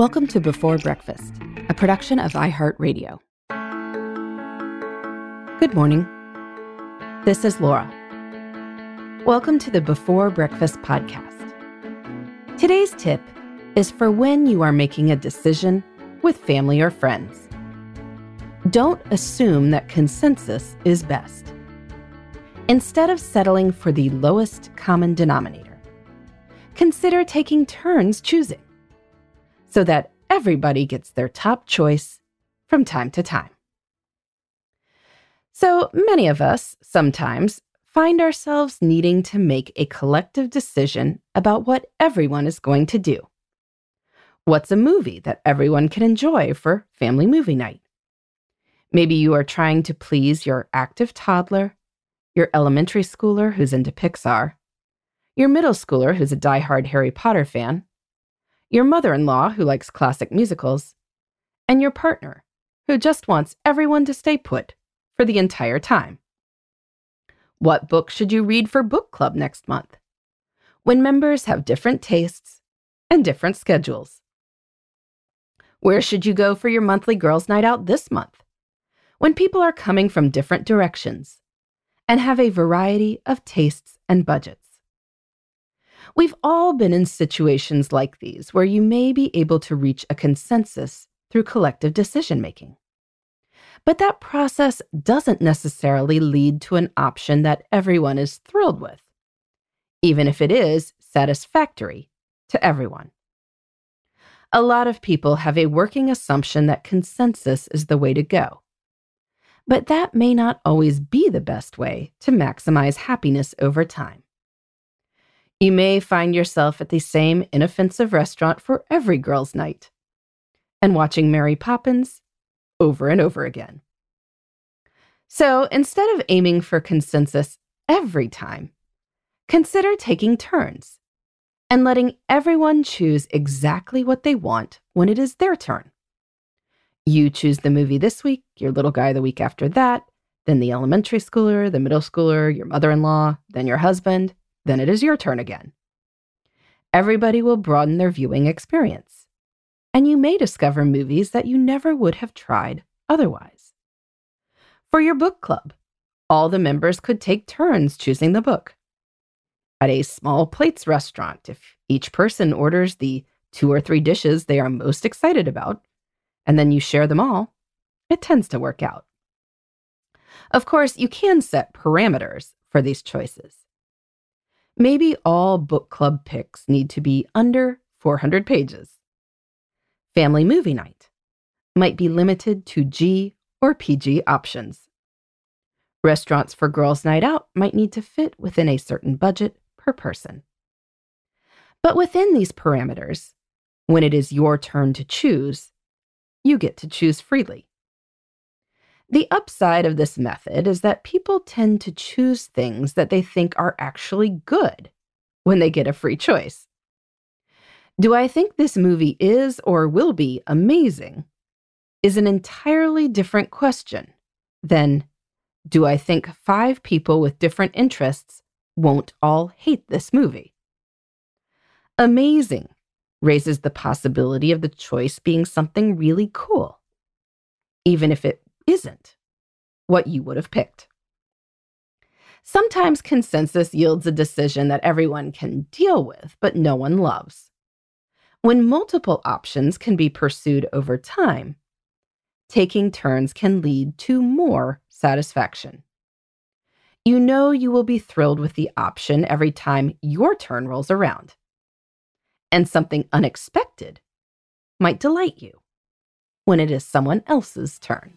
Welcome to Before Breakfast, a production of iHeartRadio. Good morning. This is Laura. Welcome to the Before Breakfast podcast. Today's tip is for when you are making a decision with family or friends. Don't assume that consensus is best. Instead of settling for the lowest common denominator, consider taking turns choosing so that everybody gets their top choice from time to time. So many of us sometimes find ourselves needing to make a collective decision about what everyone is going to do. What's a movie that everyone can enjoy for family movie night? Maybe you are trying to please your active toddler, your elementary schooler who's into Pixar, your middle schooler who's a die-hard Harry Potter fan, your mother in law, who likes classic musicals, and your partner, who just wants everyone to stay put for the entire time. What book should you read for book club next month? When members have different tastes and different schedules. Where should you go for your monthly girls' night out this month? When people are coming from different directions and have a variety of tastes and budgets. We've all been in situations like these where you may be able to reach a consensus through collective decision making. But that process doesn't necessarily lead to an option that everyone is thrilled with, even if it is satisfactory to everyone. A lot of people have a working assumption that consensus is the way to go. But that may not always be the best way to maximize happiness over time. You may find yourself at the same inoffensive restaurant for every girls' night and watching Mary Poppins over and over again. So instead of aiming for consensus every time, consider taking turns and letting everyone choose exactly what they want when it is their turn. You choose the movie this week, your little guy the week after that, then the elementary schooler, the middle schooler, your mother in law, then your husband then it is your turn again. Everybody will broaden their viewing experience, and you may discover movies that you never would have tried otherwise. For your book club, all the members could take turns choosing the book. At a small plates restaurant, if each person orders the two or three dishes they are most excited about, and then you share them all, it tends to work out. Of course, you can set parameters for these choices. Maybe all book club picks need to be under 400 pages. Family movie night might be limited to G or PG options. Restaurants for girls' night out might need to fit within a certain budget per person. But within these parameters, when it is your turn to choose, you get to choose freely. The upside of this method is that people tend to choose things that they think are actually good when they get a free choice. Do I think this movie is or will be amazing? Is an entirely different question than do I think five people with different interests won't all hate this movie? Amazing raises the possibility of the choice being something really cool, even if it isn't what you would have picked. Sometimes consensus yields a decision that everyone can deal with, but no one loves. When multiple options can be pursued over time, taking turns can lead to more satisfaction. You know you will be thrilled with the option every time your turn rolls around. And something unexpected might delight you when it is someone else's turn.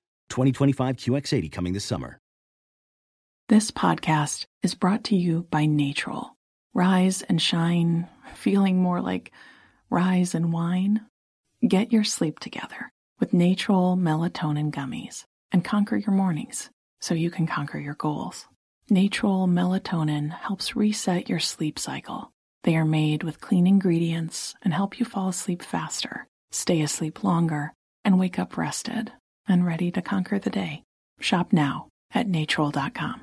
2025 QX80 coming this summer. This podcast is brought to you by Natrol. Rise and shine, feeling more like rise and wine. Get your sleep together with Natrol melatonin gummies and conquer your mornings so you can conquer your goals. Natrol melatonin helps reset your sleep cycle. They are made with clean ingredients and help you fall asleep faster, stay asleep longer, and wake up rested and ready to conquer the day. Shop now at natrol.com.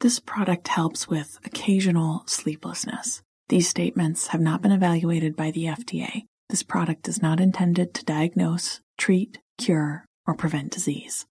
This product helps with occasional sleeplessness. These statements have not been evaluated by the FDA this product is not intended to diagnose, treat, cure, or prevent disease.